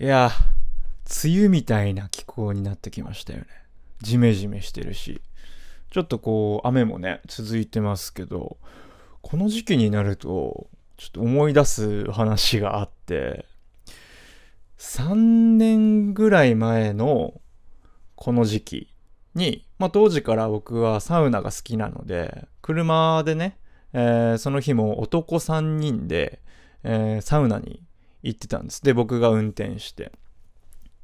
いや、梅雨みたいな気候になってきましたよね。ジメジメしてるし。ちょっとこう、雨もね、続いてますけど、この時期になると、ちょっと思い出す話があって、3年ぐらい前のこの時期に、まあ当時から僕はサウナが好きなので、車でね、えー、その日も男3人で、えー、サウナに行ってたんです。で、僕が運転して。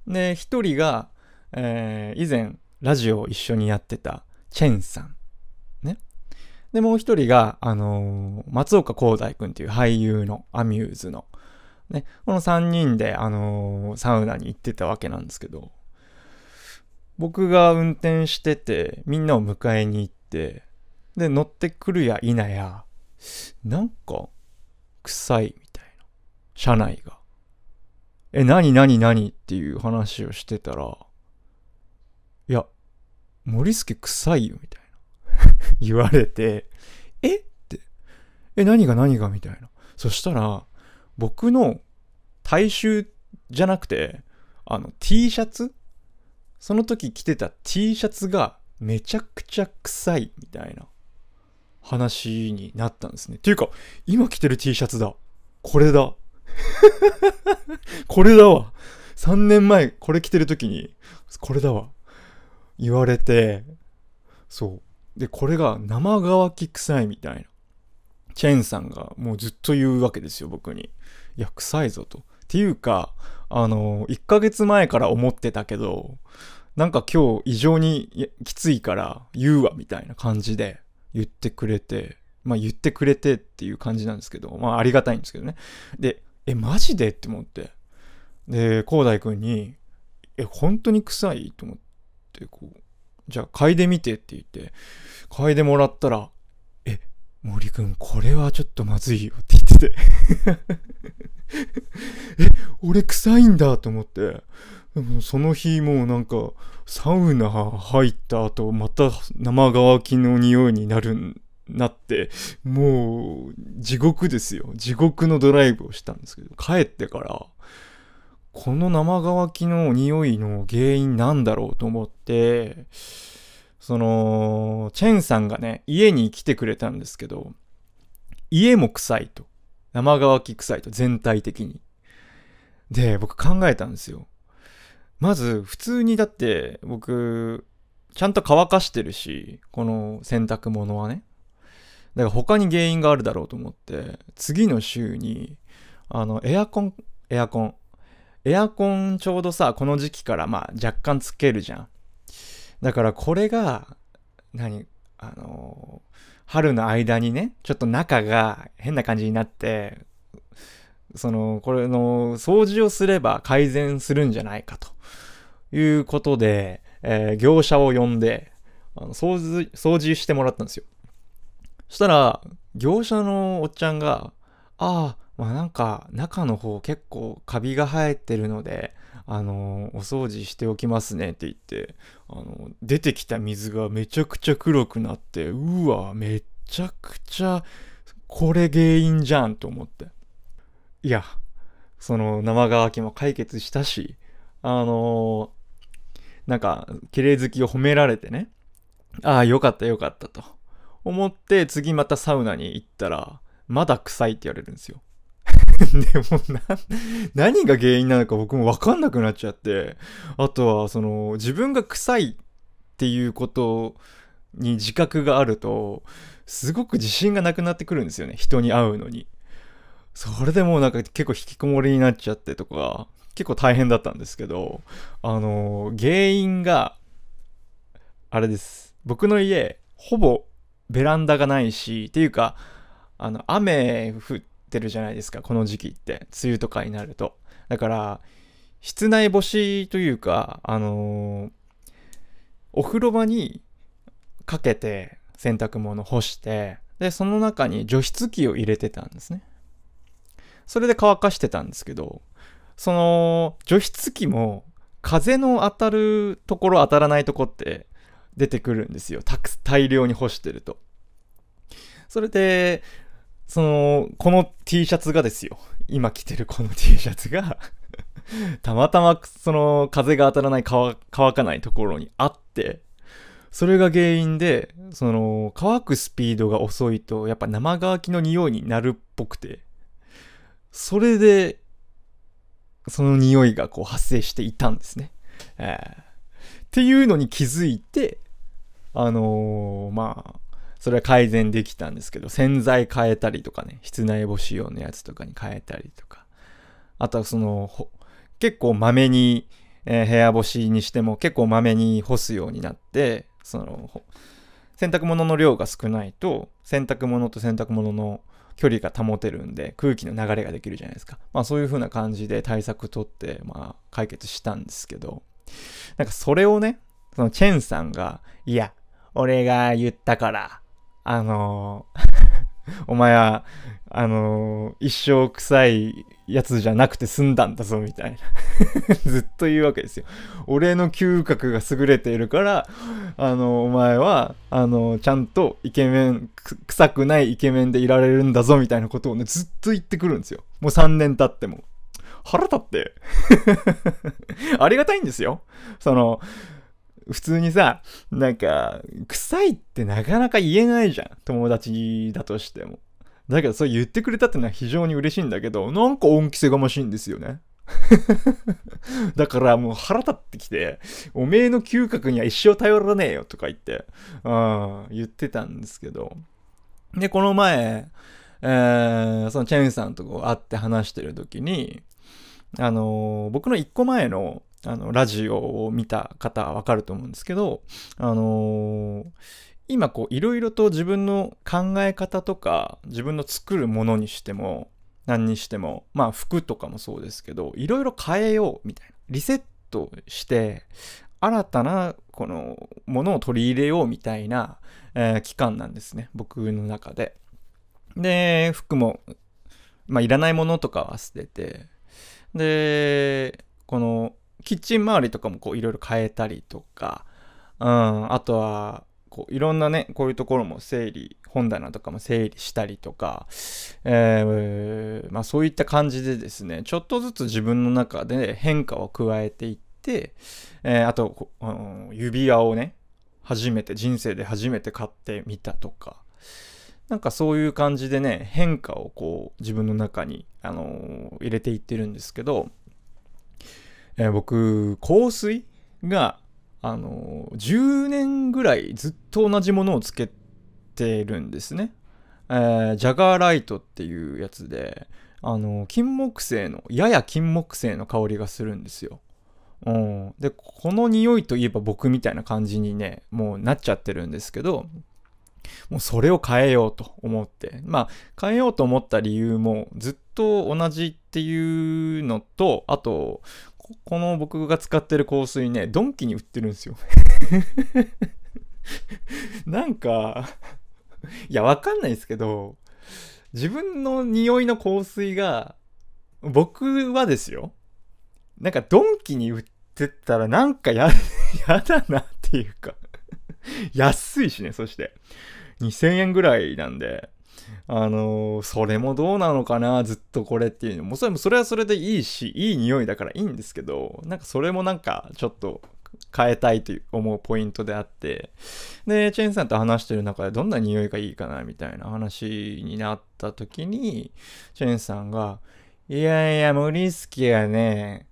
で、一人が、えー、以前ラジオを一緒にやってたチェンさん。ね。で、もう一人が、あのー、松岡光大くんっていう俳優のアミューズの、ね、この三人で、あのー、サウナに行ってたわけなんですけど、僕が運転してて、みんなを迎えに行って、で、乗ってくるや否や、なんか、臭いみたいな。車内が。え、なになになにっていう話をしてたら、いや、森助臭いよみたいな 言われて、え？って、え、何が何が？みたいな。そしたら、僕の体臭じゃなくて、あの T シャツ？その時着てた T シャツがめちゃくちゃ臭いみたいな話になったんですね。っていうか、今着てる T シャツだ。これだ。これだわ。3年前これ着てる時に、これだわ。言われて、そう。で、これが生乾き臭いみたいな。チェンさんがもうずっと言うわけですよ、僕に。いや、臭いぞと。っていうか、あの、1ヶ月前から思ってたけど、なんか今日異常にきついから言うわ、みたいな感じで言ってくれて、まあ言ってくれてっていう感じなんですけど、まあありがたいんですけどね。で、え、マジで？って思って。で、広大くんに、え、本当に臭い？と思って、こう、じゃあ嗅いでみてって言って、嗅いでもらったら、え、森くん、これはちょっとまずいよって言ってて。え、俺臭いんだと思って、その日もうなんか、サウナ入った後、また生乾きの匂いになるんなって、もう、地獄ですよ。地獄のドライブをしたんですけど、帰ってから、この生乾きの匂いの原因なんだろうと思って、その、チェンさんがね、家に来てくれたんですけど、家も臭いと。生乾き臭いと、全体的に。で、僕考えたんですよ。まず、普通にだって、僕、ちゃんと乾かしてるし、この洗濯物はね。だから他に原因があるだろうと思って、次の週に、あの、エアコン、エアコン。エアコンちょうどさ、この時期からまあ若干つけるじゃん。だからこれが、何あの春の間にね、ちょっと中が変な感じになって、その、これの掃除をすれば改善するんじゃないかということで、えー、業者を呼んで、あの掃除、掃除してもらったんですよ。そしたら、業者のおっちゃんが、ああ、まあなんか中の方結構カビが生えてるので、あのお掃除しておきますねって言って、あの出てきた水がめちゃくちゃ黒くなって、うわ、めちゃくちゃこれ原因じゃんと思って。いや、その生乾きも解決したし、あのなんか、綺麗好きを褒められてね、ああ、よかったよかったと。思って次またサウナに行ったら、まだ臭いって言われるんですよ。でもな、何が原因なのか僕もわかんなくなっちゃって、あとはその自分が臭いっていうことに自覚があると、すごく自信がなくなってくるんですよね。人に会うのに。それでもうなんか結構引きこもりになっちゃってとか、結構大変だったんですけど、あの、原因が、あれです。僕の家、ほぼベランダがないし、っていうか、あの、雨降ってるじゃないですか、この時期って。梅雨とかになると。だから、室内干しというか、あのー、お風呂場にかけて洗濯物干して、で、その中に除湿機を入れてたんですね。それで乾かしてたんですけど、その除湿機も風の当たるところ当たらないとこって出てくるんですよ。大量に干してると。それで、その、この T シャツがですよ。今着てる この T シャツがたまたまその風が当たらない乾かないところにあって、それが原因で、その乾くスピードが遅いとやっぱ生乾きの匂いになるっぽくて、それでその匂いがこう発生していたんですね。えー、っていうのに気づいて、あのー、まあ、それは改善できたんですけど、洗剤変えたりとかね、室内干し用のやつとかに変えたりとか、あとはその、結構まめに、えー、部屋干しにしても結構まめに干すようになって、その、洗濯物の量が少ないと、洗濯物と洗濯物の距離が保てるんで、空気の流れができるじゃないですか。まあそういう風な感じで対策取って、まあ解決したんですけど、なんかそれをね、そのチェンさんが、いや、俺が言ったから、あのー、お前は、あのー、一生臭いやつじゃなくて済んだんだぞ、みたいな ずっと言うわけですよ。俺の嗅覚が優れているから、あのー、お前は、あのちゃんとイケメン、臭くないイケメンでいられるんだぞ、みたいなことをね、ずっと言ってくるんですよ。もう3年経っても。腹立って ありがたいんですよ。その、普通にさ、なんか、臭いってなかなか言えないじゃん。友達だとしても。だけど、そう言ってくれたってのは非常に嬉しいんだけど、なんか恩着せがましいんですよね。だからもう腹立ってきて、おめえの嗅覚には一生頼らねえよとか言って、うん、言ってたんですけど。で、この前、えー、そのチェンさんとこ会って話してる時に、あのー、僕の一個前のあの、ラジオを見た方はわかると思うんですけど、あのー、今こういろいろと自分の考え方とか自分の作るものにしても何にしてもまあ服とかもそうですけどいろいろ変えようみたいなリセットして新たなこのものを取り入れようみたいな、えー、期間なんですね僕の中で。で服もまあいらないものとかは捨ててでこのキッチン周りとかもこういろいろ変えたりとか、うん、あとは、こういろんなね、こういうところも整理、本棚とかも整理したりとか、えー、まあそういった感じでですね、ちょっとずつ自分の中で変化を加えていって、えー、あと、うん、指輪をね、初めて、人生で初めて買ってみたとか、なんかそういう感じでね、変化をこう自分の中に、あのー、入れていってるんですけど、えー、僕、香水が、あのー、10年ぐらいずっと同じものをつけてるんですね。えー、ジャガーライトっていうやつで、あのー、金木犀の、やや金木犀の香りがするんですよ。うん、で、この匂いといえば僕みたいな感じにね、もうなっちゃってるんですけど、もうそれを変えようと思って。まあ、変えようと思った理由もずっと同じっていうのと、あと、この僕が使ってる香水ね、ドンキに売ってるんですよ。なんか、いや、わかんないですけど、自分の匂いの香水が、僕はですよ、なんかドンキに売ってたらなんかや、やだなっていうか 安いしね、そして。2000円ぐらいなんで、あのー、それもどうなのかな、ずっとこれっていうのも、それもそれはそれでいいし、いい匂いだからいいんですけど、なんかそれもなんかちょっと変えたいと思うポイントであって、で、チェンさんと話してる中でどんな匂いがいいかな、みたいな話になった時に、チェンさんが、いやいや、モリスキはね、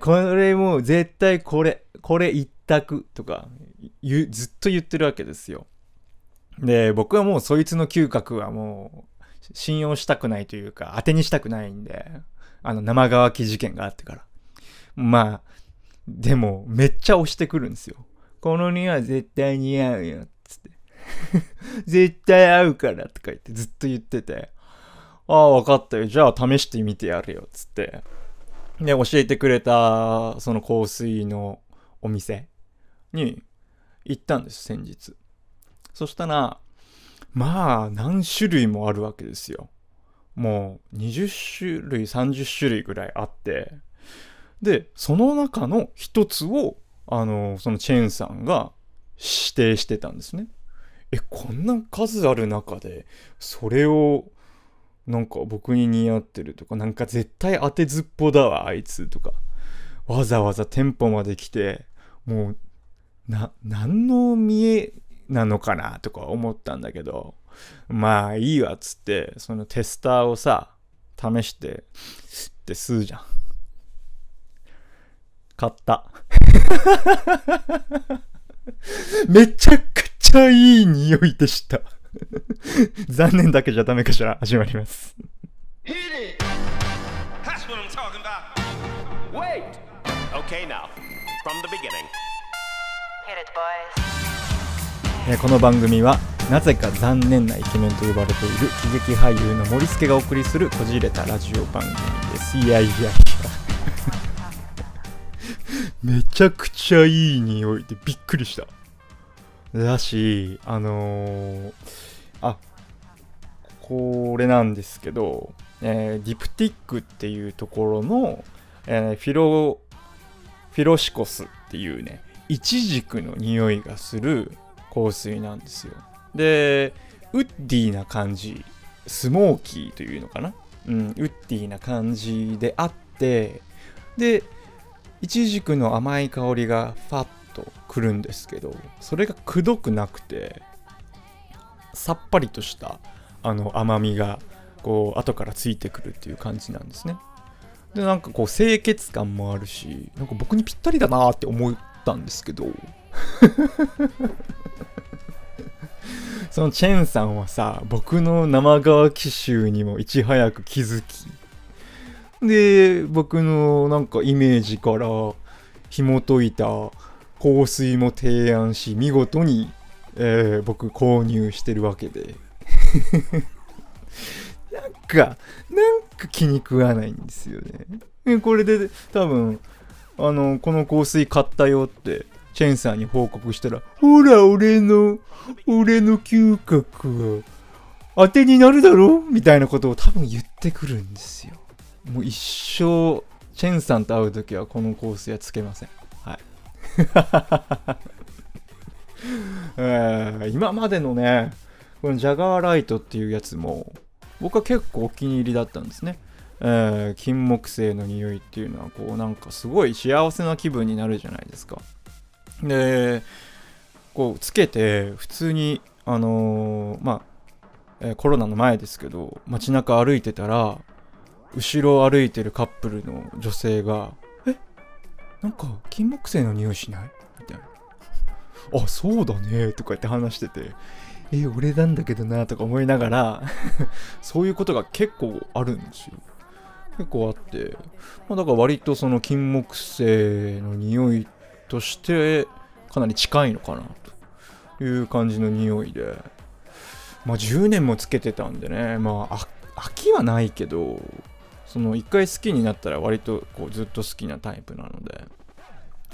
これもう絶対これ、これ一択とか、ずっと言ってるわけですよ。で、僕はもうそいつの嗅覚はもう信用したくないというか、当てにしたくないんで、あの生乾き事件があってから。まあ、でもめっちゃ押してくるんですよ。この匂い絶対似合うよ、つって。絶対合うからとか言ってずっと言ってて、ああ、わかったよ。じゃあ試してみてやるよ、つって。で、教えてくれた、その香水のお店に行ったんです、先日。そしたら、まあ、何種類もあるわけですよ。もう、20種類、30種類ぐらいあって、で、その中の一つを、あの、そのチェーンさんが指定してたんですね。え、こんな数ある中で、それを、なんか僕に似合ってるとか、なんか絶対当てずっぽだわ、あいつとか、わざわざ店舗まで来てもうな何の見えなのかなとか思ったんだけどまあいいわっつってそのテスターをさ試してって吸うじゃん買った めちゃくちゃいい匂いでした 残念だけじゃダメかしら始まります Hit it! That's what I'm talking about. Wait! Okay, now, from the beginning. Hit it, boys. えこの番組はなぜか残念なイケメンと呼ばれている喜劇俳優の森助がお送りするこじれたラジオ番組です。いやいやいや。めちゃくちゃいい匂いでびっくりした。だしあのーあこれなんですけど、えーディプティックっていうところの、えーフィロフィロシコスっていうねイチジクの匂いがする香水なんですよ。でウッディな感じスモーキーというのかな？うんウッディな感じであってでイチジクの甘い香りがファッとくるんですけどそれがくどくなくてさっぱりとしたあの甘みがこう後からついてくるっていう感じなんですね。でなんかこう清潔感もあるしなんか僕にぴったりだなって思ったんですけど。そのチェンさんはさ僕の生乾き臭にもいち早く気づきで僕のなんかイメージから紐解いた香水も提案し見事に、えー僕購入してるわけで。なんかなんか気に食わないんですよね。これで多分あのこの香水買ったよってチェンさんに報告したらほら俺の俺の嗅覚が当てになるだろみたいなことを多分言ってくるんですよ。もう一生チェンさんと会う時はこの香水はつけません。はい。今までのねこのジャガーライトっていうやつも僕は結構お気に入りだったんですね。えー金木犀の匂いっていうのはこうなんかすごい幸せな気分になるじゃないですか。でこうつけて普通にあのーまあ、えーコロナの前ですけど街中歩いてたら後ろ歩いてるカップルの女性が「えなんか金木犀の匂いしない?」みたいな「あそうだね」とか言って話してて「え俺なんだけどな」とか思いながら そういうことが結構あるんですよ。結構あって、まあ、だから割とその金木犀の匂いとしてかなり近いのかなという感じの匂いで。まあ10年もつけてたんでね。まああ飽きはないけどその一回好きになったら割とこうずっと好きなタイプなので。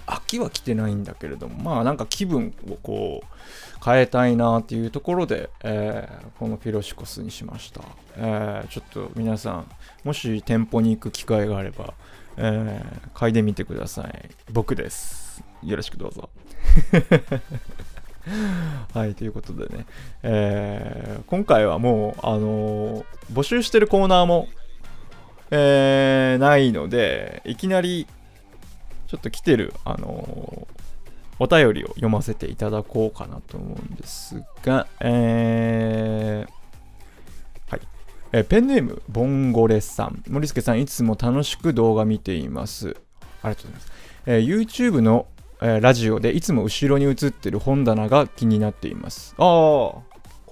飽きは来てないんだけれどもまあなんか気分をこう変えたいなっていうところで、えーこのフィロシコスにしました、えーちょっと皆さんもし店舗に行く機会があれば、えー嗅いでみてください。僕です。よろしくどうぞ はいということでね、えー今回はもうあのー募集してるコーナーもえーないのでいきなりちょっと来てるあのお便りを読ませていただこうかなと思うんですが、えーはい。えーペンネーム、ボンゴレさん。森助さん、いつも楽しく動画見ています。ありがとうございます。えー YouTube の、えーラジオでいつも後ろに映ってる本棚が気になっています。ああ、こ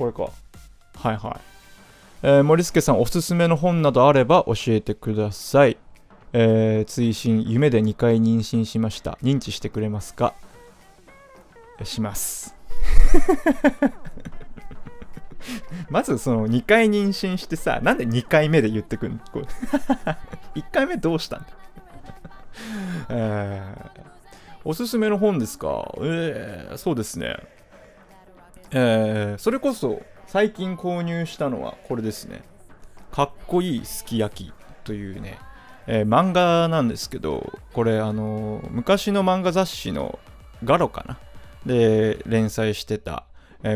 れか。はいはい。えー森助さん、おすすめの本などあれば教えてください。えー追伸夢で2回妊娠しました認知してくれますか？します まずその2回妊娠してさなんで2回目で言ってくんの？こう1 回目どうしたんだ？えーおすすめの本ですか？えー、そうですね。えー、それこそ最近購入したのはこれですね。かっこいいすき焼きというね、えー漫画なんですけどこれあのー昔の漫画雑誌のガロかな？で連載してた、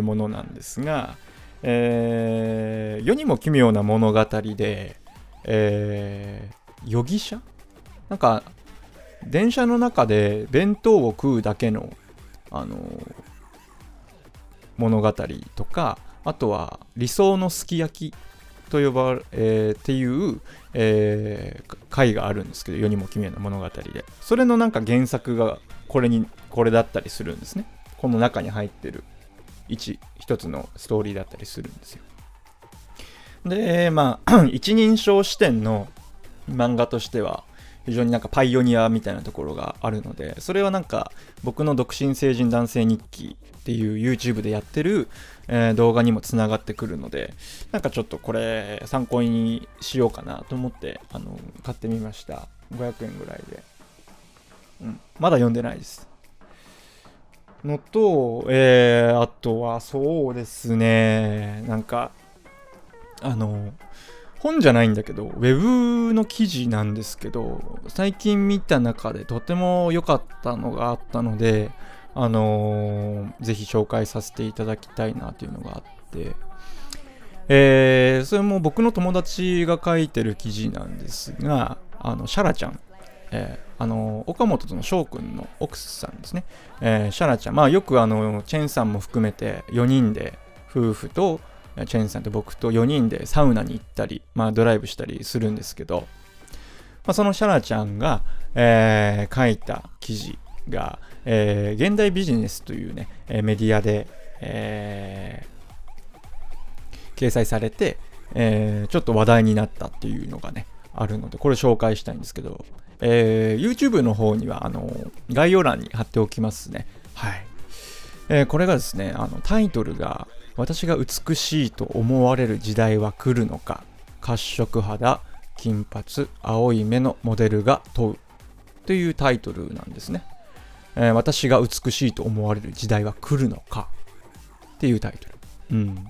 ものなんですが、えー世にも奇妙な物語で、えー、容疑者なんか電車の中で弁当を食うだけの、あの物語とかあとは理想のすき焼きと呼ばれ、えーっていう、えー回があるんですけど世にも奇妙な物語で。それのなんか原作がこれにこれだったりするんですね。この中に入ってる一一つのストーリーだったりするんですよ。でまあ 一人称視点の漫画としては非常になんかパイオニアみたいなところがあるのでそれはなんか僕の独身成人男性日記っていう YouTube でやってる、えー動画にもつながってくるのでなんかちょっとこれ参考にしようかなと思ってあの買ってみました。500円ぐらいで、うん、まだ読んでないです。のと、えー、あとはそうですね。なんかあの本じゃないんだけど、ウェブの記事なんですけど、最近見た中でとても良かったのがあったので、あのーぜひ紹介させていただきたいなというのがあって、えーそれも僕の友達が書いてる記事なんですが、あの、シャラちゃん、えーあの岡本との翔くんの奥さんですね、えーシャラちゃん、まあよくあの、チェンさんも含めて4人で夫婦と、チェンさんと僕と4人でサウナに行ったり、まあドライブしたりするんですけど、まあ、そのシャラちゃんが、えー書いた記事が、えー現代ビジネスというね、えメディアで、えー掲載されて、えーちょっと話題になったっていうのがね、あるので、これ紹介したいんですけど、えー YouTube の方には、あの、概要欄に貼っておきますね。はい。えーこれがですね、あの、タイトルが、私が美しいと思われる時代は来るのか、褐色肌、金髪、青い目のモデルが問うというタイトルなんですね。えー私が美しいと思われる時代は来るのか？っていうタイトル。うん。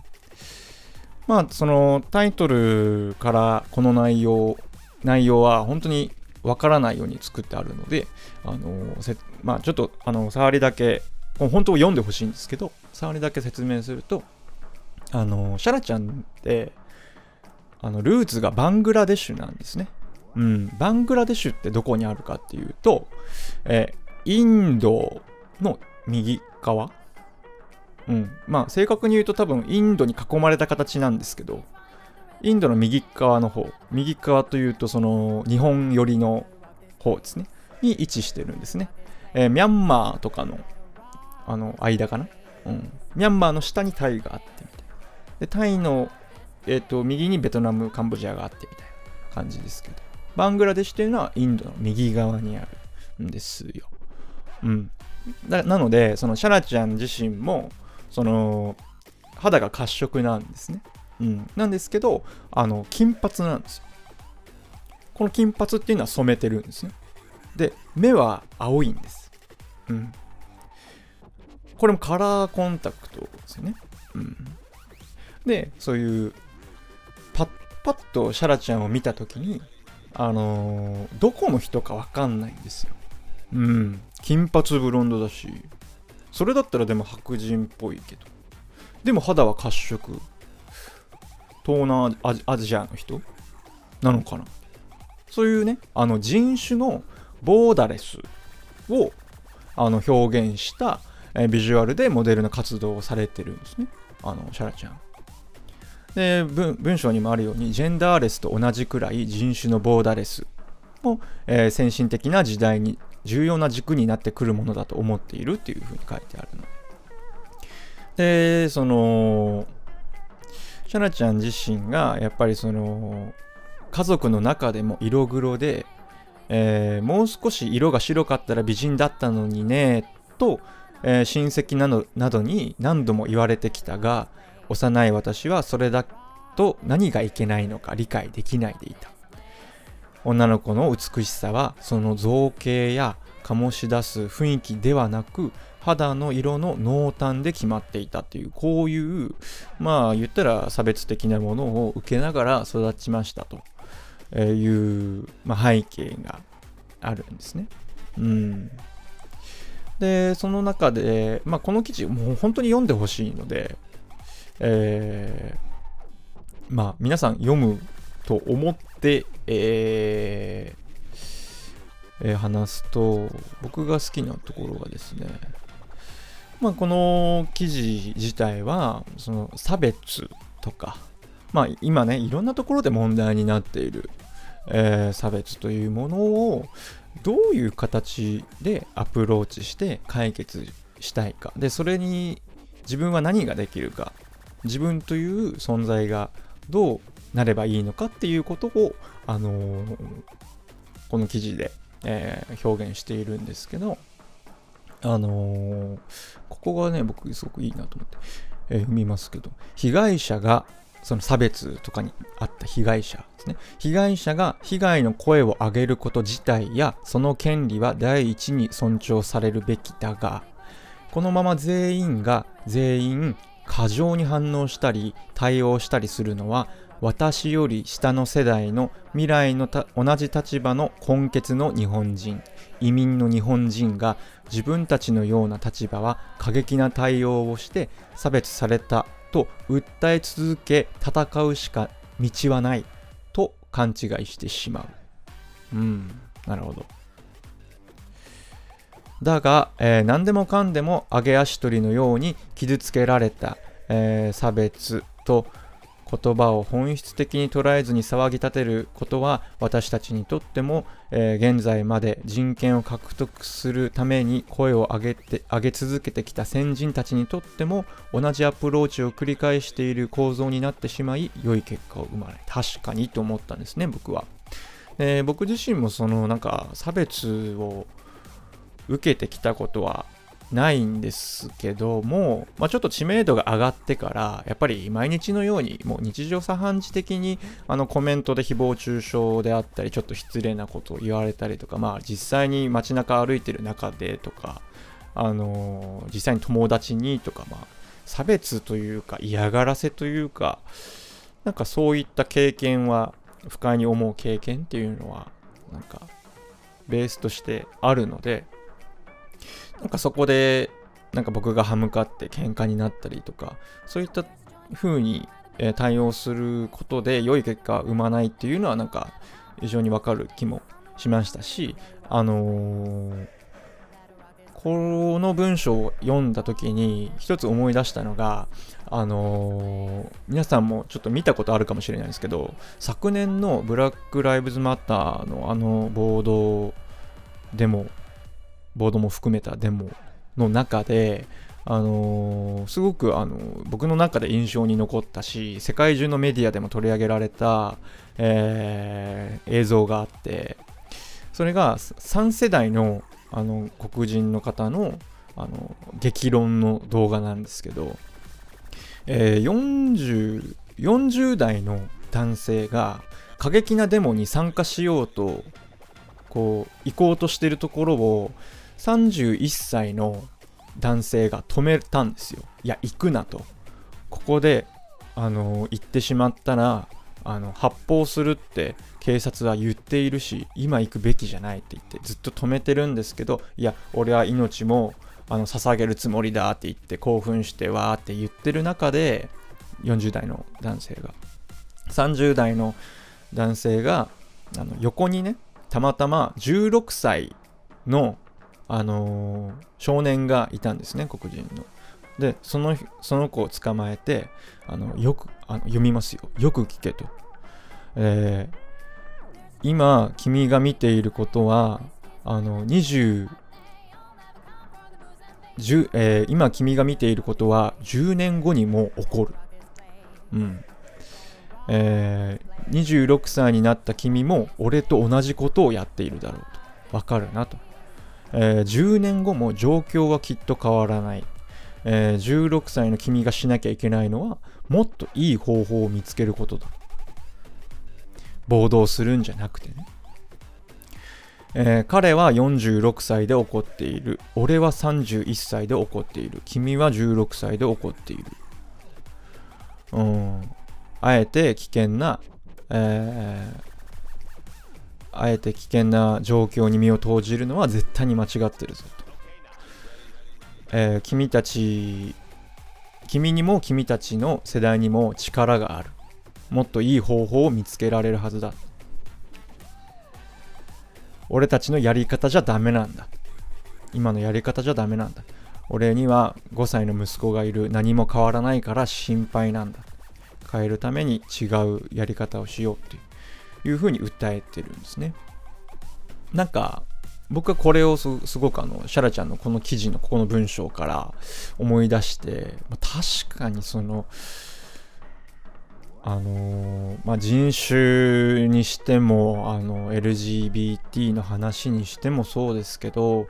まあ、そのタイトルからこの内容、内容は本当にわからないように作ってあるので、あのせまあ、ちょっとあの触りだけ、本当読んでほしいんですけど、触りだけ説明すると、あのシャラちゃんって、あのルーツがバングラデシュなんですね。うん、バングラデシュってどこにあるかっていうと、えインドの右側。うん、まあ正確に言うと多分インドに囲まれた形なんですけどインドの右側の方右側というとその日本寄りの方ですね。に位置してるんですね、えーミャンマーとかのあの間かな、うん、ミャンマーの下にタイがあって。でタイの、えー、と右にベトナムカンボジアがあってみたいな感じですけど。バングラデシュというのはインドの右側にあるんですよ。うん。ななのでそのシャラちゃん自身もその肌が褐色なんですね、うん、なんですけどあの金髪なんですよ。この金髪っていうのは染めてるんですね。で目は青いんです、うん、これもカラーコンタクトですよね、うん、でそういうパッパッとシャラちゃんを見た時にあのーどこの人かわかんないんですよ。うん。金髪ブロンドだし。それだったらでも白人っぽいけど。でも肌は褐色。東南アジアの人なのかな。そういうねあの人種のボーダレスをあの表現したビジュアルでモデルの活動をされてるんですね。あのシャラちゃん。で文章にもあるようにジェンダーレスと同じくらい人種のボーダレスも、えー先進的な時代に重要な軸になってくるものだと思っているっていうふうに書いてあるの。でそのシャラちゃん自身がやっぱりその家族の中でも色黒で、えーもう少し色が白かったら美人だったのにねと、えー親戚などなどに何度も言われてきたが幼い私はそれだと何がいけないのか理解できないでいた。女の子の美しさはその造形や醸し出す雰囲気ではなく肌の色の濃淡で決まっていたっていうこういうまあ言ったら差別的なものを受けながら育ちましたと。いう、まあ、背景があるんですね。うん、でその中で、まあ、この記事もう本当に読んでほしいので、えーまあ皆さん読むと思って、えーえー話すと僕が好きなところがですねまあこの記事自体はその差別とかまあ今ねいろんなところで問題になっている、えー差別というものをどういう形でアプローチして解決したいか。でそれに自分は何ができるか。自分という存在がどうなればいいのかっていうことを、あのーこの記事で、えー表現しているんですけど、あのーここがね僕すごくいいなと思って、えー読みますけど被害者がその差別とかにあった被害者ですね。被害者が被害の声を上げること自体やその権利は第一に尊重されるべきだがこのまま全員が全員過剰に反応したり対応したりするのは私より下の世代の未来のた同じ立場の根血の日本人移民の日本人が自分たちのような立場は過激な対応をして差別されたと訴え続け戦うしか道はないと勘違いしてしまう。うんなるほど。だが、えー何でもかんでも上げ足取りのように傷つけられた、えー差別と言葉を本質的に捉えずに騒ぎ立てることは私たちにとっても、えー現在まで人権を獲得するために声を上げて上げ続けてきた先人たちにとっても同じアプローチを繰り返している構造になってしまい良い結果を生まない確かにと思ったんですね僕は、え僕自身もそのなんか差別を受けてきたことはないんですけども、まあ、ちょっと知名度が上がってからやっぱり毎日のようにもう日常茶飯事的にあのコメントで誹謗中傷であったりちょっと失礼なことを言われたりとかまあ実際に街中歩いてる中でとかあのー実際に友達にとかまあ差別というか嫌がらせというかなんかそういった経験は不快に思う経験っていうのはなんかベースとしてあるのでなんかそこでなんか僕が歯向かって喧嘩になったりとかそういった風に対応することで良い結果を生まないっていうのはなんか非常にわかる気もしましたしあのーこの文章を読んだ時に一つ思い出したのがあのー皆さんもちょっと見たことあるかもしれないですけど昨年のブラック・ライブズ・マターのあの暴動デモボードも含めたデモの中で、あのーすごく、あの僕の中で印象に残ったし世界中のメディアでも取り上げられた、えー映像があってそれが3世代のあの黒人の方のあの激論の動画なんですけど、えー 40, 40代の男性が過激なデモに参加しようとこう行こうとしてるところを31歳の男性が止めたんですよ。いや、行くなと。ここで、あの行ってしまったら、あの発砲するって警察は言っているし、今行くべきじゃないって言ってずっと止めてるんですけど、いや、俺は命もあの捧げるつもりだって言って興奮してわーって言ってる中で、40代の男性が、30代の男性があの横にね、たまたま16歳のあのー少年がいたんですね黒人の。でそのその子を捕まえてあのよくあの読みますよよく聞けと、えー今君が見ていることはあの20 10えー今君が見ていることは10年後にも起こる。うん。えー26歳になった君も俺と同じことをやっているだろうと。わかるなと。えー10年後も状況はきっと変わらない。えー16歳の君がしなきゃいけないのはもっといい方法を見つけることだ。暴動するんじゃなくてね。えー彼は46歳で怒っている。俺は31歳で怒っている。君は16歳で怒っている。うん。あえて危険な、えーあえて危険な状況に身を投じるのは絶対に間違ってるぞと。えー君たち、君にも君たちの世代にも力がある。もっといい方法を見つけられるはずだ。俺たちのやり方じゃダメなんだ今のやり方じゃダメなんだ俺には5歳の息子がいる何も変わらないから心配なんだ変えるために違うやり方をしようっていうふうに訴えてるんですね。なんか僕はこれをすごくあのシャラちゃんのこの記事のここの文章から思い出して、ま確かにそのあのまあ、人種にしてもあの LGBT の話にしてもそうですけど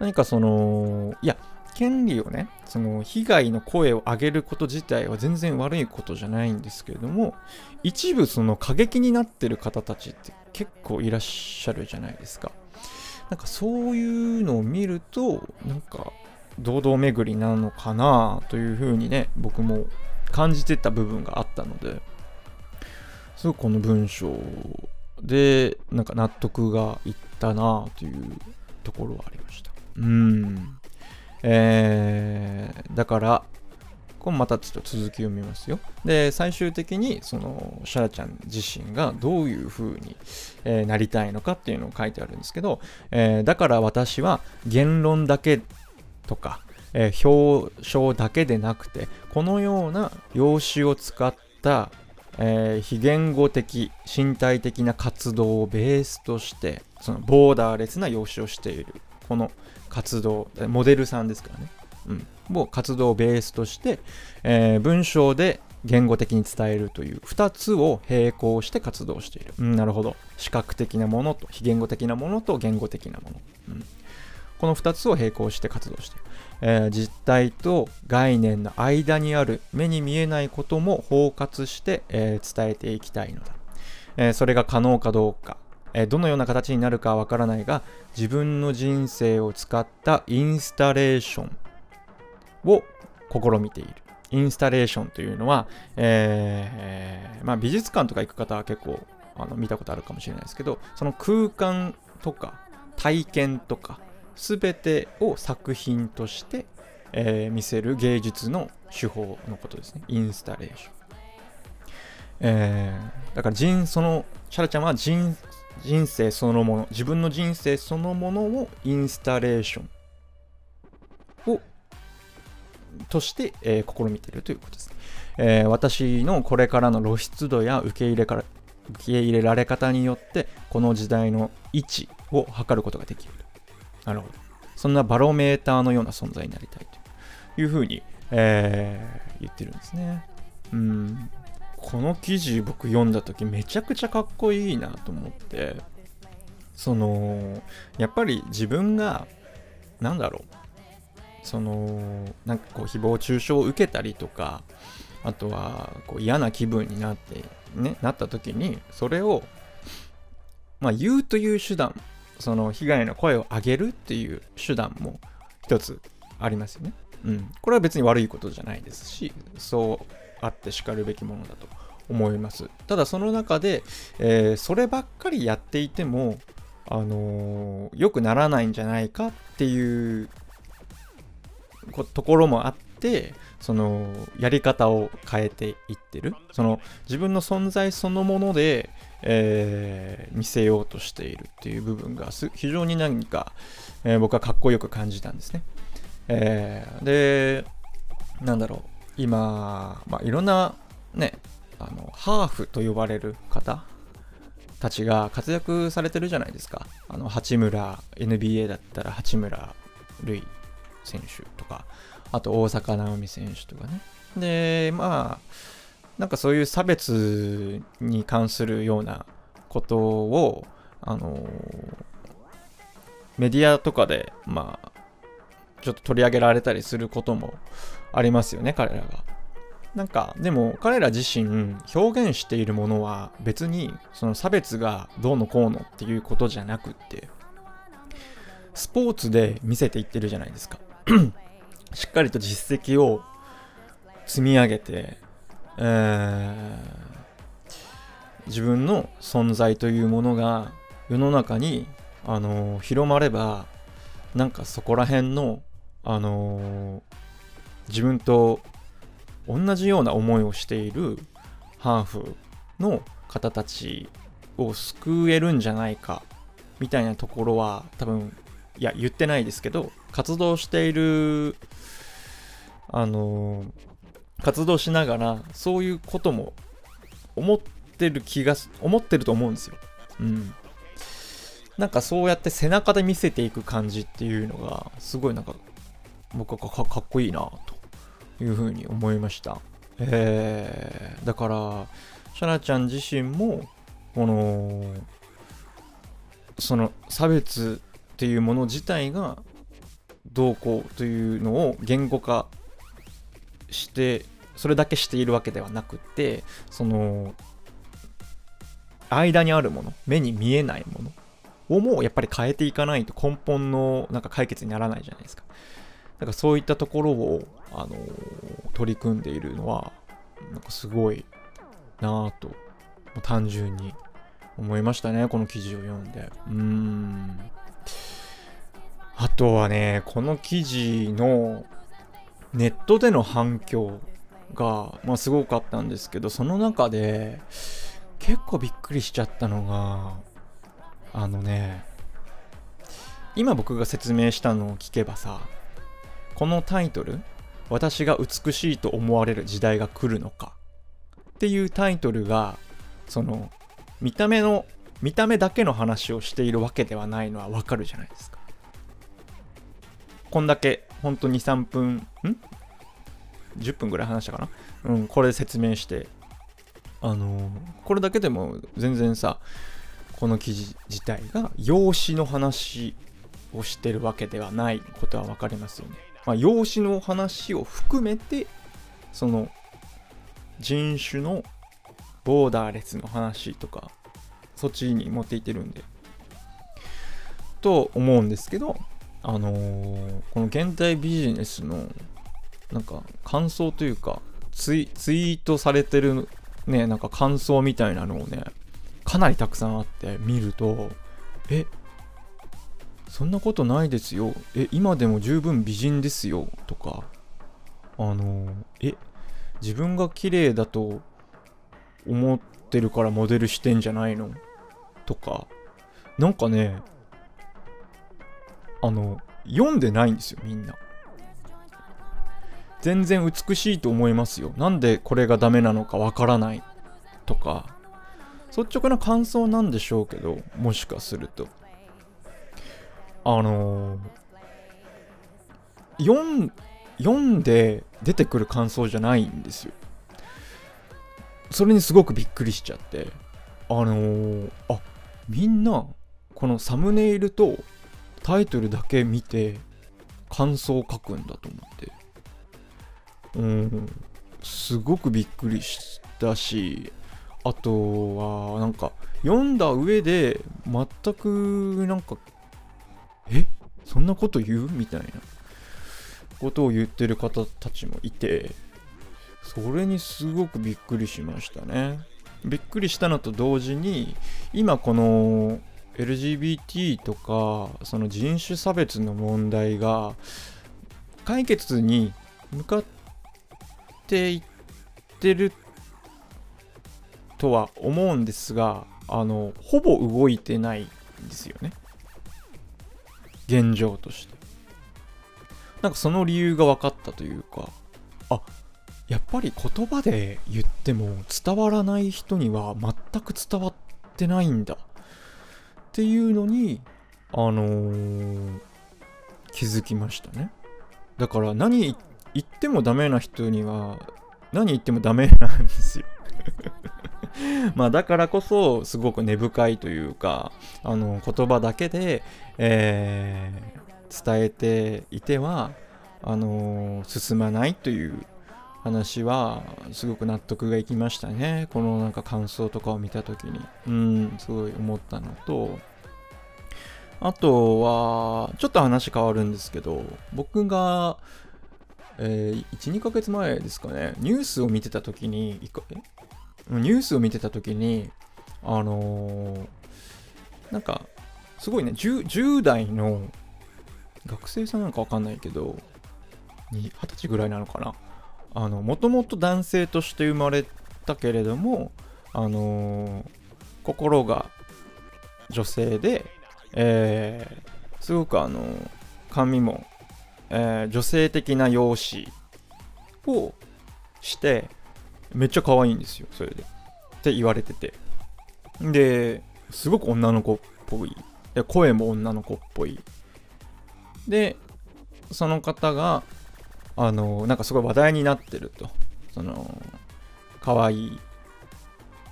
何かそのいや権利をねその被害の声を上げること自体は全然悪いことじゃないんですけれども一部その過激になってる方たちって結構いらっしゃるじゃないですか。なんかそういうのを見るとなんか堂々巡りなのかなというふうにね僕も感じてた部分があったのですごくこの文章でなんか納得がいったなというところはありました。うん。えー、だからこれまたちょっと続きを見ますよ。で最終的にそのシャラちゃん自身がどういう風に、えーなりたいのかっていうのを書いてあるんですけど、えーだから私は言論だけとか、えー表彰だけでなくてこのような用紙を使った、え非言語的身体的な活動をベースとしてそのボーダーレスな用紙をしているこの活動モデルさんですからね、うん、を活動をベースとして、えー文章で言語的に伝えるという2つを並行して活動している、うん、なるほど。視覚的なものと非言語的なものと言語的なもの、うん、この2つを並行して活動している、えー実体と概念の間にある目に見えないことも包括して、えー伝えていきたいのだ、えーそれが可能かどうか、えどのような形になるかわからないが自分の人生を使ったインスタレーションを試みている。インスタレーションというのは、えーまあ、美術館とか行く方は結構あの見たことあるかもしれないですけどその空間とか体験とか全てを作品として、えー見せる芸術の手法のことですね。インスタレーション、えーだから人そのシャラちゃんは人人生そのもの自分の人生そのものをインスタレーションをとして、えー試みているということです、ね。えー私のこれからの露出度や受け入れから受け入れられ方によってこの時代の位置を測ることができるなるほど。そんなバロメーターのような存在になりたいというふうに、えー言ってるんですね。うん。この記事僕読んだ時めちゃくちゃかっこいいなと思って。そのやっぱり自分がなんだろう。そのなんかこう誹謗中傷を受けたりとかあとはこう嫌な気分になってねなった時にそれをまあ言うという手段その被害の声を上げるっていう手段も一つありますよね。うん、これは別に悪いことじゃないですしそうあってしかるべきものだと思います。ただその中で、えーそればっかりやっていてもあのー良くならないんじゃないかっていうところもあってそのやり方を変えていってる。その自分の存在そのもので、えー見せようとしているっていう部分が非常に何か、えー僕はかっこよく感じたんですね。えーでなんだろう。今、まあ、いろんなねあのハーフと呼ばれる方たちが活躍されてるじゃないですか。あの八村 NBA だったら八村塁選手とかあと大坂なおみ選手とかね。でまあなんかそういう差別に関するようなことをあのメディアとかでまあちょっと取り上げられたりすることもありますよね彼らが。なんかでも彼ら自身表現しているものは別にその差別がどうのこうのっていうことじゃなくってスポーツで見せていってるじゃないですか。しっかりと実績を積み上げて、えー自分の存在というものが世の中に、あのー広まればなんかそこら辺の、あのー自分と同じような思いをしているハーフの方たちを救えるんじゃないかみたいなところは多分いや言ってないですけど活動しているあの活動しながらそういうことも思ってる気が思ってると思うんですよ。うん。なんかそうやって背中で見せていく感じっていうのがすごいなんか僕はかっこいいなというふうに思いました。えー、だからシャナちゃん自身もこのその差別っていうもの自体がどうこうというのを言語化してそれだけしているわけではなくってその間にあるもの目に見えないものをもうやっぱり変えていかないと根本のなんか解決にならないじゃないですかだかそういったところを、あの取り組んでいるのはなんかすごいなぁと単純に思いましたねこの記事を読んで。うーん。あとはねこの記事のネットでの反響が、まあ、すごかったんですけどその中で結構びっくりしちゃったのがあのね今僕が説明したのを聞けばさこのタイトル「私が美しいと思われる時代が来るのか」っていうタイトルがその見た目の見た目だけの話をしているわけではないのはわかるじゃないですか。こんだけほんと23分ん？10分ぐらい話したかな？うんこれで説明して。あのーこれだけでも全然さこの記事自体が養子の話をしてるわけではないことは分かりますよね。まあ、養子の話を含めてその人種のボーダーレスの話とかそっちに持っていってるんで。と思うんですけどあのーこの現代ビジネスのなんか感想というかツイートされてるねなんか感想みたいなのをねかなりたくさんあって見るとえそんなことないですよ。え今でも十分美人ですよ。とか。あのえ自分が綺麗だと思ってるからモデルしてんじゃないの？とか。なんかねあの読んでないんですよみんな。全然美しいと思いますよ。なんでこれがダメなのかわからない。とか。率直な感想なんでしょうけどもしかすると。あのー読読んで出てくる感想じゃないんですよ。それにすごくびっくりしちゃって。あのーあみんなこのサムネイルとタイトルだけ見て感想を書くんだと思って。うんすごくびっくりしたしあとはなんか読んだ上で全くなんかえ？そんなこと言う？みたいな。ことを言ってる方たちもいてそれにすごくびっくりしましたね。びっくりしたのと同時に今この LGBT とかその人種差別の問題が解決に向かっていってるとは思うんですがあのほぼ動いてないんですよね。現状として。なんかその理由が分かったというかあやっぱり言葉で言っても伝わらない人には全く伝わってないんだ。っていうのにあのー気づきましたね。だから何言ってもダメな人には何言ってもダメなんですよ。まあだからこそすごく根深いというかあの言葉だけで、えー伝えていてはあの進まないという話はすごく納得がいきましたね。このなんか感想とかを見た時に。うんすごい思ったのと。あとはちょっと話変わるんですけど僕が、えー、12ヶ月前ですかねニュースを見てた時にえニュースを見てた時にあのーなんかすごいね 10, 10代の学生さんなんかわかんないけど20歳ぐらいなのかな。あのもともと男性として生まれたけれどもあのー心が女性でえーすごくあの髪も、え女性的な容姿をしてめっちゃ可愛いんですよそれで。って言われてて。ですごく女の子っぽい。で声も女の子っぽい。でその方があのなんかすごい話題になってると。その可愛い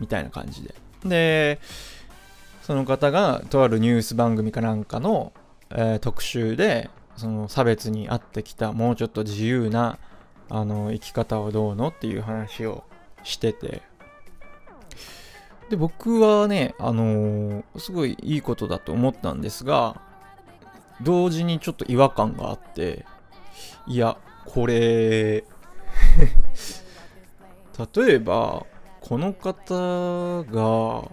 みたいな感じで。でその方がとあるニュース番組かなんかの、えー特集でその差別に合ってきたもうちょっと自由なあの生き方はどうのっていう話をしてて。で僕はねあのーすごいいいことだと思ったんですが同時にちょっと違和感があっていやこれ 例えばこの方が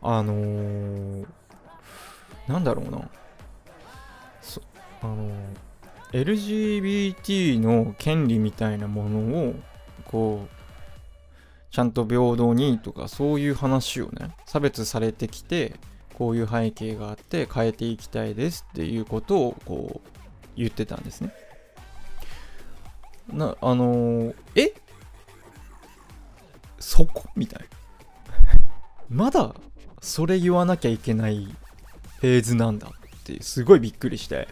あのーなんだろうな。そあのー LGBT の権利みたいなものをこうちゃんと平等にとかそういう話をね差別されてきてこういう背景があって変えていきたいですっていうことをこう言ってたんですね。なあのーえ？そこ？みたいな。まだそれ言わなきゃいけないフェーズなんだってすごいびっくりして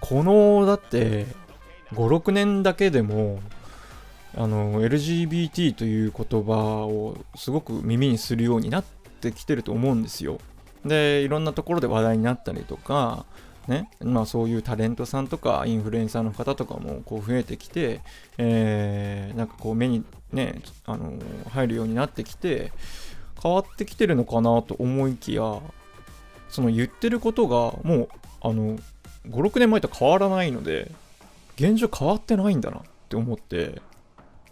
このだって56年だけでもあの LGBT という言葉をすごく耳にするようになってきてると思うんですよ。でいろんなところで話題になったりとかねまあ、そういうタレントさんとかインフルエンサーの方とかもこう増えてきて、えーなんかこう目にね、あの入るようになってきて変わってきてるのかなと思いきやその言ってることがもうあの56年前と変わらないので現状変わってないんだなって思って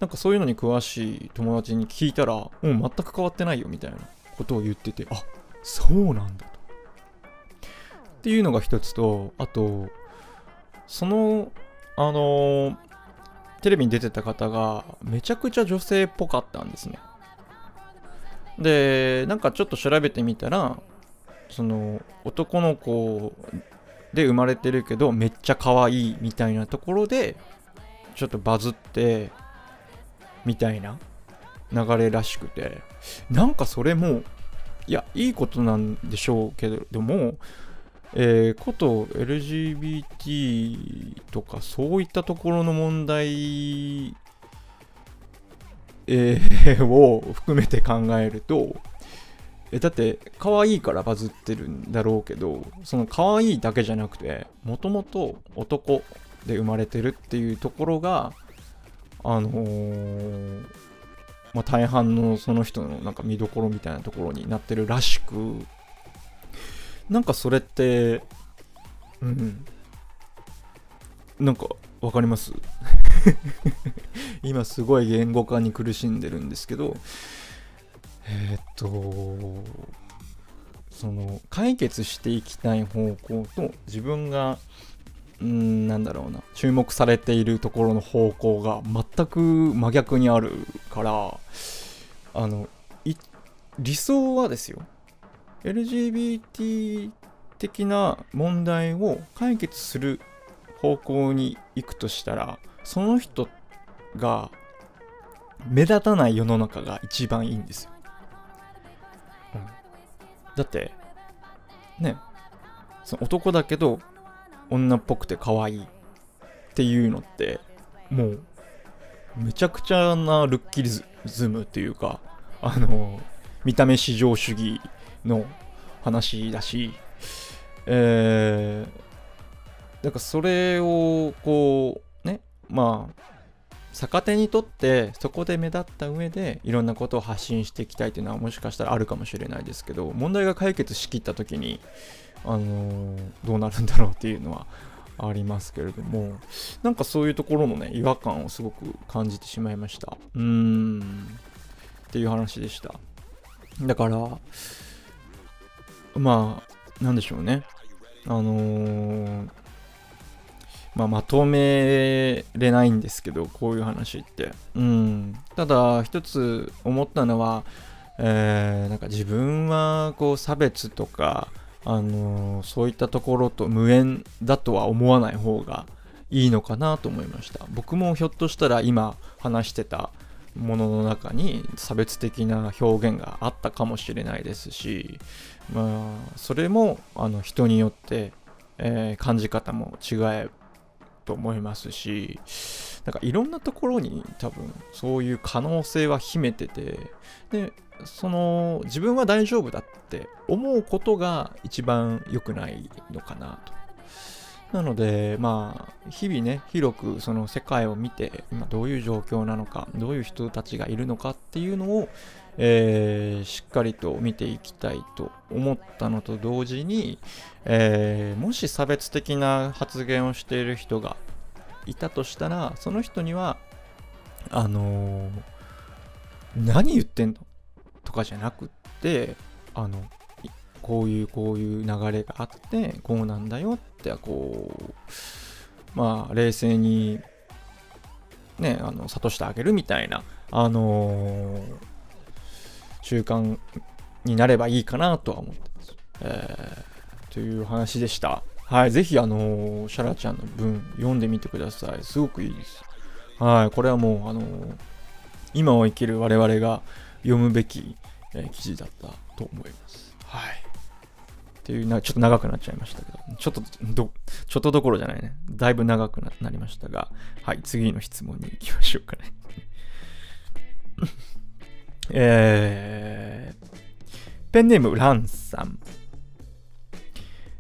なんかそういうのに詳しい友達に聞いたらもう全く変わってないよみたいなことを言っててあそうなんだと。っていうのが一つとあとそのあのテレビに出てた方がめちゃくちゃ女性っぽかったんですね。でなんかちょっと調べてみたらその男の子で生まれてるけどめっちゃ可愛いみたいなところでちょっとバズってみたいな流れらしくて。なんかそれもいやいいことなんでしょうけれどもえーこと LGBT とかそういったところの問題、えーを含めて考えるとえだって可愛いからバズってるんだろうけどその可愛いだけじゃなくてもともと男で生まれてるっていうところがあのーまあ、大半のその人のなんか見どころみたいなところになってるらしくなんかそれってうん。なんかわかります？今すごい言語化に苦しんでるんですけどえーっとその解決していきたい方向と自分がうんなんだろうな注目されているところの方向が全く真逆にあるからあの理想はですよ LGBT 的な問題を解決する方向に行くとしたらその人が目立たない世の中が一番いいんですよ、だってねその男だけど女っぽくて可愛いっていうのってもうめちゃくちゃなルッキリズムっていうかあの見た目至上主義の話だしえー、なんかそれをこうねまあ逆手にとってそこで目立った上でいろんなことを発信していきたいっていうのはもしかしたらあるかもしれないですけど問題が解決しきった時にあのーどうなるんだろうっていうのはありますけれどもなんかそういうところのね違和感をすごく感じてしまいました。うーん。っていう話でした。だからまあなんでしょうね。あのーまあ、まとめれないんですけどこういう話って。うん。ただ一つ思ったのは、えーなんか自分はこう差別とか、あのそういったところと無縁だとは思わない方がいいのかなと思いました。僕もひょっとしたら今話してたものの中に差別的な表現があったかもしれないですしまあそれもあの人によって、えー感じ方も違えと思いますしなんかいろんなところに多分そういう可能性は秘めててでその自分は大丈夫だって思うことが一番良くないのかなと。なのでまあ日々ね広くその世界を見て今どういう状況なのかどういう人たちがいるのかっていうのを、えーしっかりと見ていきたいと思ったのと同時に、えーもし差別的な発言をしている人がいたとしたらその人にはあのー何言ってんのとかじゃなくってあのこういうこういう流れがあってこうなんだよってこうまあ冷静にねあの諭してあげるみたいなあのー習慣になればいいかなとは思ってます。えーという話でした。はい、ぜひあのーシャラちゃんの文読んでみてください。すごくいいです。はい、これはもうあのー今を生きる我々が読むべき、えー記事だったと思います。はい。っていうな、ちょっと長くなっちゃいましたけど、ちょっとど、ちょっとどころじゃないね。だいぶ長くななりましたが、はい、次の質問に行きましょうかね。えー、ペンネームランさん。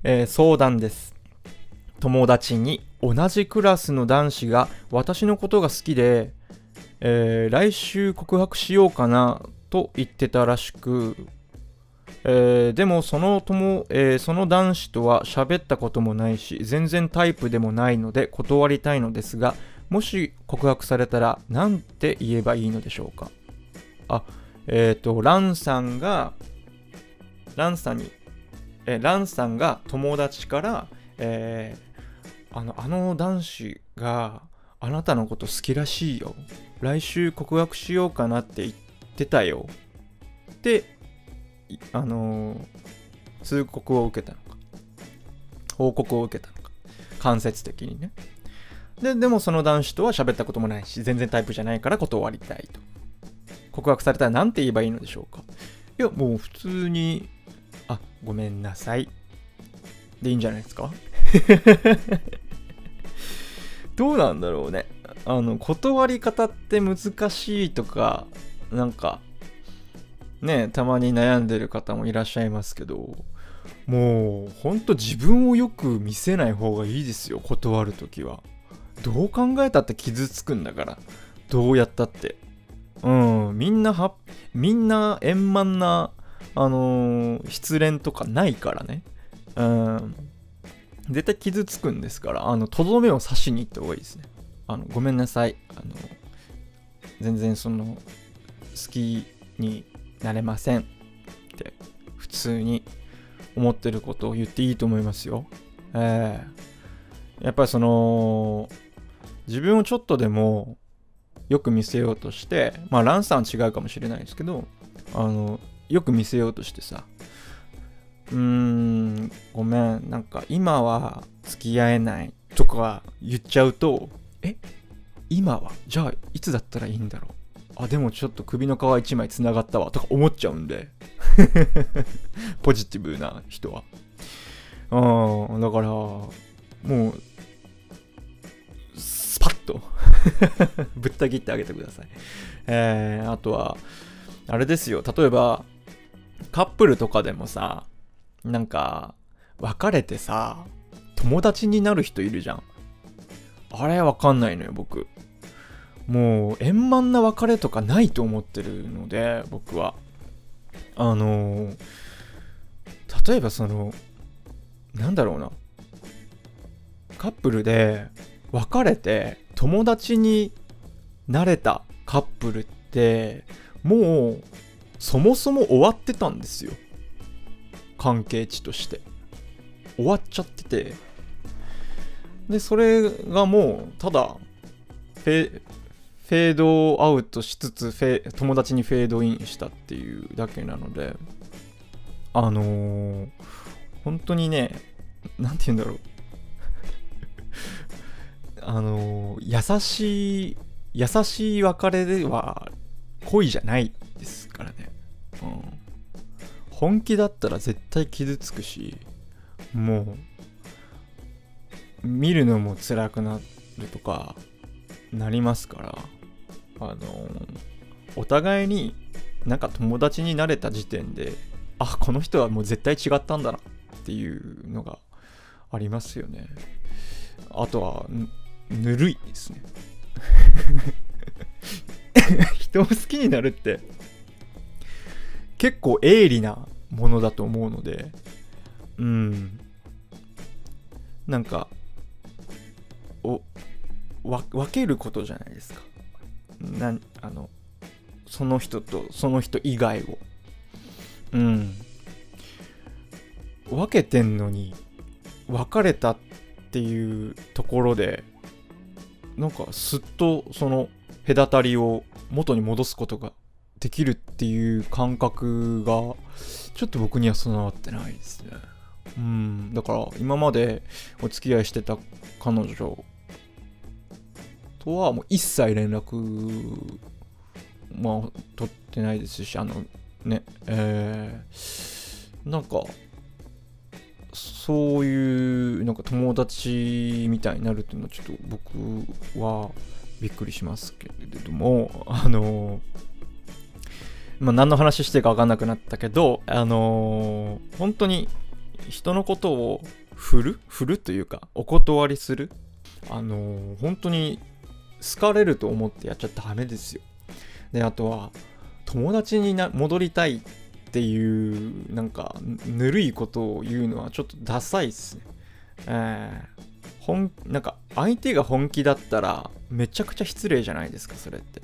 えー相談です。友達に同じクラスの男子が私のことが好きで、えー来週告白しようかなと言ってたらしく、えーでもその友、えーその男子とは喋ったこともないし全然タイプでもないので断りたいのですがもし告白されたら何て言えばいいのでしょうか？あえっ、とランさんがランさんに、えーランさんが友達から、えーあのあの男子があなたのこと好きらしいよ。来週告白しようかなって言ってたよ。ってあのー通告を受けたのか。報告を受けたのか。間接的にね。ででもその男子とは喋ったこともないし全然タイプじゃないから断りたいと。告白されたら何て言えばいいのでしょうか？いやもう普通にあごめんなさいでいいんじゃないですか？どうなんだろうね。あの断り方って難しいとかなんかねたまに悩んでる方もいらっしゃいますけどもうほんと自分をよく見せない方がいいですよ断るときは。どう考えたって傷つくんだから。どうやったってうんみんなはみんな円満なあのー失恋とかないからね。うん。絶対傷つくんですからあのとどめを刺しに行った方がいいですね。あのごめんなさい。あの全然その好きになれません。って普通に思ってることを言っていいと思いますよ。ええ。やっぱりその自分をちょっとでもよく見せようとしてまあランさんは違うかもしれないですけどあのよく見せようとしてさうーんごめんなんか今は付き合えないとか言っちゃうとえ今はじゃあいつだったらいいんだろう？あでもちょっと首の皮一枚つながったわとか思っちゃうんで。ポジティブな人は。うんだからもうスパッと。ぶった切ってあげてください。えー、あとはあれですよ。例えばカップルとかでもさなんか別れてさ友達になる人いるじゃん。あれわかんないのよ僕。もう円満な別れとかないと思ってるので僕は。あのー例えばそのなんだろうな。カップルで別れて友達になれたカップルってもうそもそも終わってたんですよ。関係値として。終わっちゃってて。でそれがもうただフェードアウトしつつフェ友達にフェードインしたっていうだけなので。あのー本当にねなんて言うんだろう。あの優しい優しい別れでは恋じゃないですからね、うん、本気だったら絶対傷つくしもう見るのも辛くなるとかなりますから。あのお互いになんか友達になれた時点であこの人はもう絶対違ったんだなっていうのがありますよね。あとはぬるいですね。人を好きになるって。結構鋭利なものだと思うので。うん。なんかおわ分けることじゃないですか。なんあのその人とその人以外を。うん。分けてんのに別れたっていうところでなんかすっとその隔たりを元に戻すことができるっていう感覚がちょっと僕には備わってないですね。うん。だから今までお付き合いしてた彼女とはもう一切連絡まあ取ってないですしあのねえー、なんかそういうなんか友達みたいになるっていうのはちょっと僕はびっくりしますけれどもあのまあ何の話してるか分かんなくなったけどあの本当に人のことを振る？振るというかお断りする？あの本当に好かれると思ってやっちゃダメですよ。であとは友達にな戻りたいっっていうなんかぬるいことを言うのはちょっとダサいっすね。えー、本なんか相手が本気だったらめちゃくちゃ失礼じゃないですかそれって。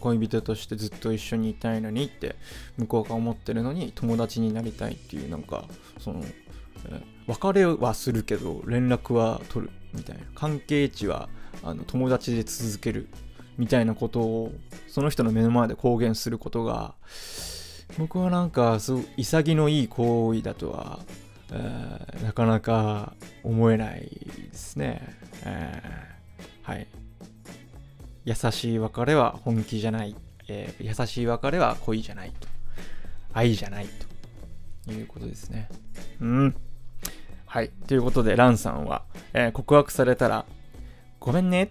恋人としてずっと一緒にいたいのにって向こうが思ってるのに友達になりたいっていうなんかその、えー別れはするけど連絡は取るみたいな。関係値はあの友達で続ける。みたいなことをその人の目の前で公言することが僕はなんかすご潔のいい行為だとは、えーなかなか思えないですね、えーはい。優しい別れは本気じゃない、えー優しい別れは恋じゃないと。愛じゃないということですね。うん。はい。ということでランさんは、え告白されたらごめんね。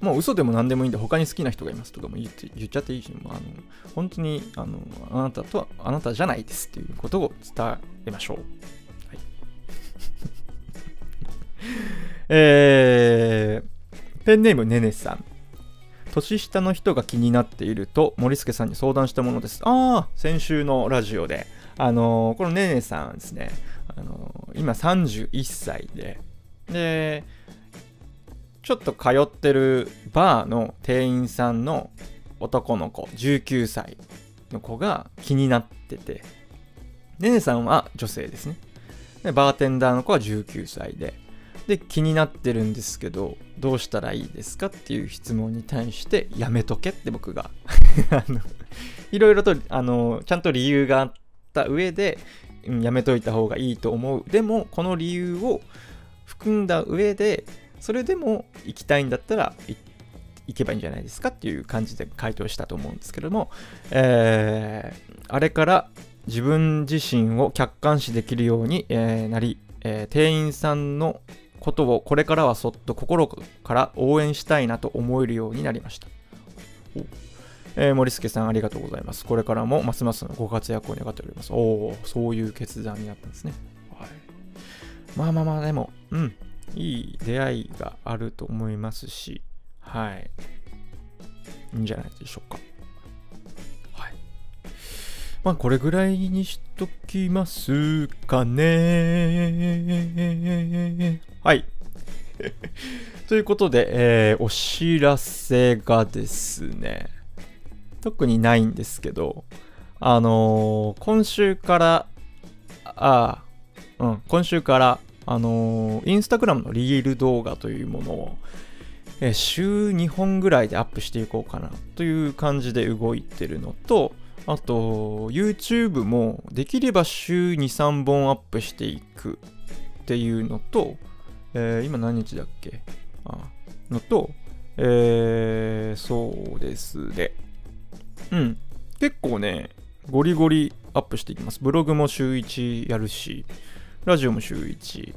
もう嘘でも何でもいいんで他に好きな人がいますとかも言って言っちゃっていいしあの本当にあのあなたとはあなたじゃないですっていうことを伝えましょう、はい。えー、ペンネームねねさん。年下の人が気になっていると森助さんに相談したものです。ああ先週のラジオで。あのーこのねねさんですね、あのー今31歳で。でちょっと通ってるバーの店員さんの男の子19歳の子が気になっててねねさんは女性ですね。でバーテンダーの子は19歳でで気になってるんですけどどうしたらいいですかっていう質問に対してやめとけって僕が いろいろとあのちゃんと理由があった上で、うんやめといた方がいいと思う。でもこの理由を含んだ上でそれでも行きたいんだったらい行けばいいんじゃないですかっていう感じで回答したと思うんですけども、えーあれから自分自身を客観視できるように、えーなり、えー店員さんのことをこれからはそっと心から応援したいなと思えるようになりました。おえー森助さんありがとうございます。これからもますますのご活躍を願っております。おお、そういう決断になったんですね。はい。まあまあまあ、でも、うん、いい出会いがあると思いますし、はい。いいんじゃないでしょうか。はい。まあ、これぐらいにしときますかね。はい。ということで、えーお知らせがですね、特にないんですけど、あのー今週から、ああ、うん、今週から、あのーインスタグラムのリール動画というものを、え週2本ぐらいでアップしていこうかなという感じで動いてるのと、あと YouTube もできれば週23本アップしていくっていうのと、えー今何日だっけ？あのと、えーそうですね。うん。結構ねゴリゴリアップしていきます。ブログも週1やるし。ラジオも週1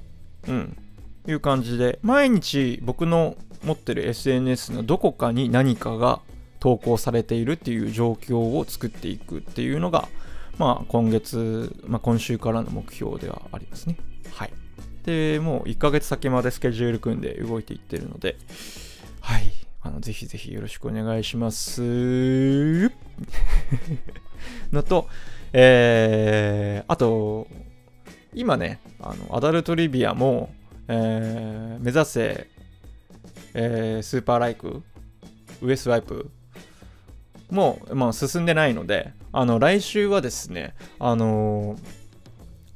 うん。いう感じで毎日僕の持ってる SNS のどこかに何かが投稿されているっていう状況を作っていくっていうのがまあ今月、まあ、今週からの目標ではありますね。はい。でもう1ヶ月先までスケジュール組んで動いていってるのではい。あのぜひぜひよろしくお願いします。のとえー、あと今ねあのアダルトリビアも、えー目指せ、えースーパーライクウエスワイプも、まあ、進んでないのであの来週はですねあのー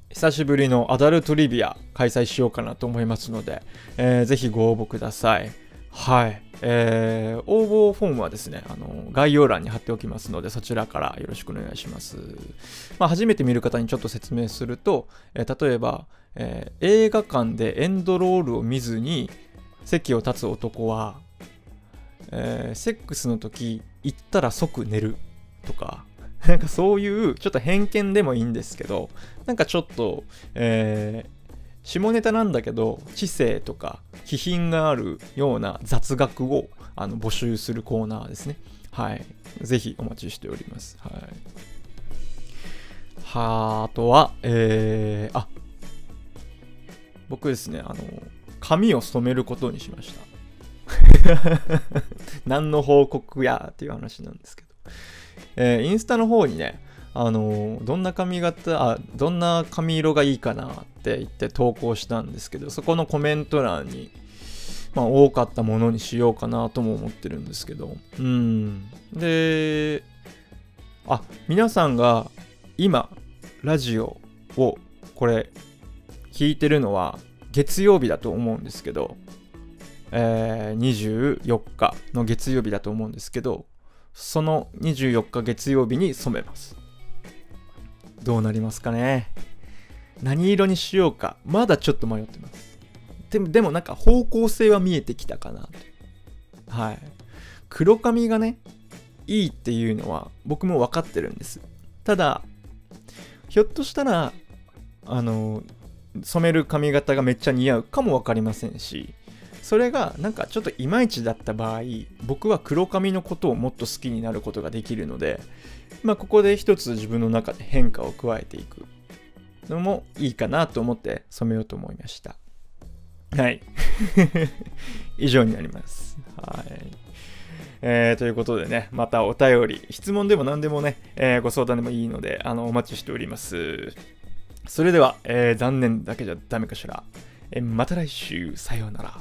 久しぶりのアダルトリビア開催しようかなと思いますので、えーぜひご応募ください。はい。えー応募フォームはですね、あの概要欄に貼っておきますので、そちらからよろしくお願いします。まあ、初めて見る方にちょっと説明すると、えー例えば、えー映画館でエンドロールを見ずに席を立つ男は、えーセックスの時行ったら即寝るとか、なんかそういうちょっと偏見でもいいんですけど、なんかちょっと、えー下ネタなんだけど知性とか気品があるような雑学をあの募集するコーナーですね。はい。ぜひお待ちしております。はい。はあ、あとは、えー、あ、僕ですね、あの、髪を染めることにしました。何の報告やっていう話なんですけど。えーインスタの方にね、あのどんな髪型あどんな髪色がいいかなっって言って投稿したんですけどそこのコメント欄に、まあ、多かったものにしようかなとも思ってるんですけどうん。であ皆さんが今ラジオをこれ聞いてるのは月曜日だと思うんですけど、えー24日の月曜日だと思うんですけどその24日月曜日に染めます。どうなりますかね？何色にしようか。まだちょっと迷ってます。でもでもなんか方向性は見えてきたかな。とはい。黒髪がねいいっていうのは僕も分かってるんです。ただひょっとしたらあの染める髪型がめっちゃ似合うかも分かりませんしそれがなんかちょっといまいちだった場合僕は黒髪のことをもっと好きになることができるのでまあここで一つ自分の中で変化を加えていく。のもいいかなと思って染めようと思いましたはい 以上になりますはいえーということでね、またお便り、質問でも何でもね、えーご相談でもいいので、あの、お待ちしております。それでは、えー残念だけじゃダメかしら。えまた来週、さようなら。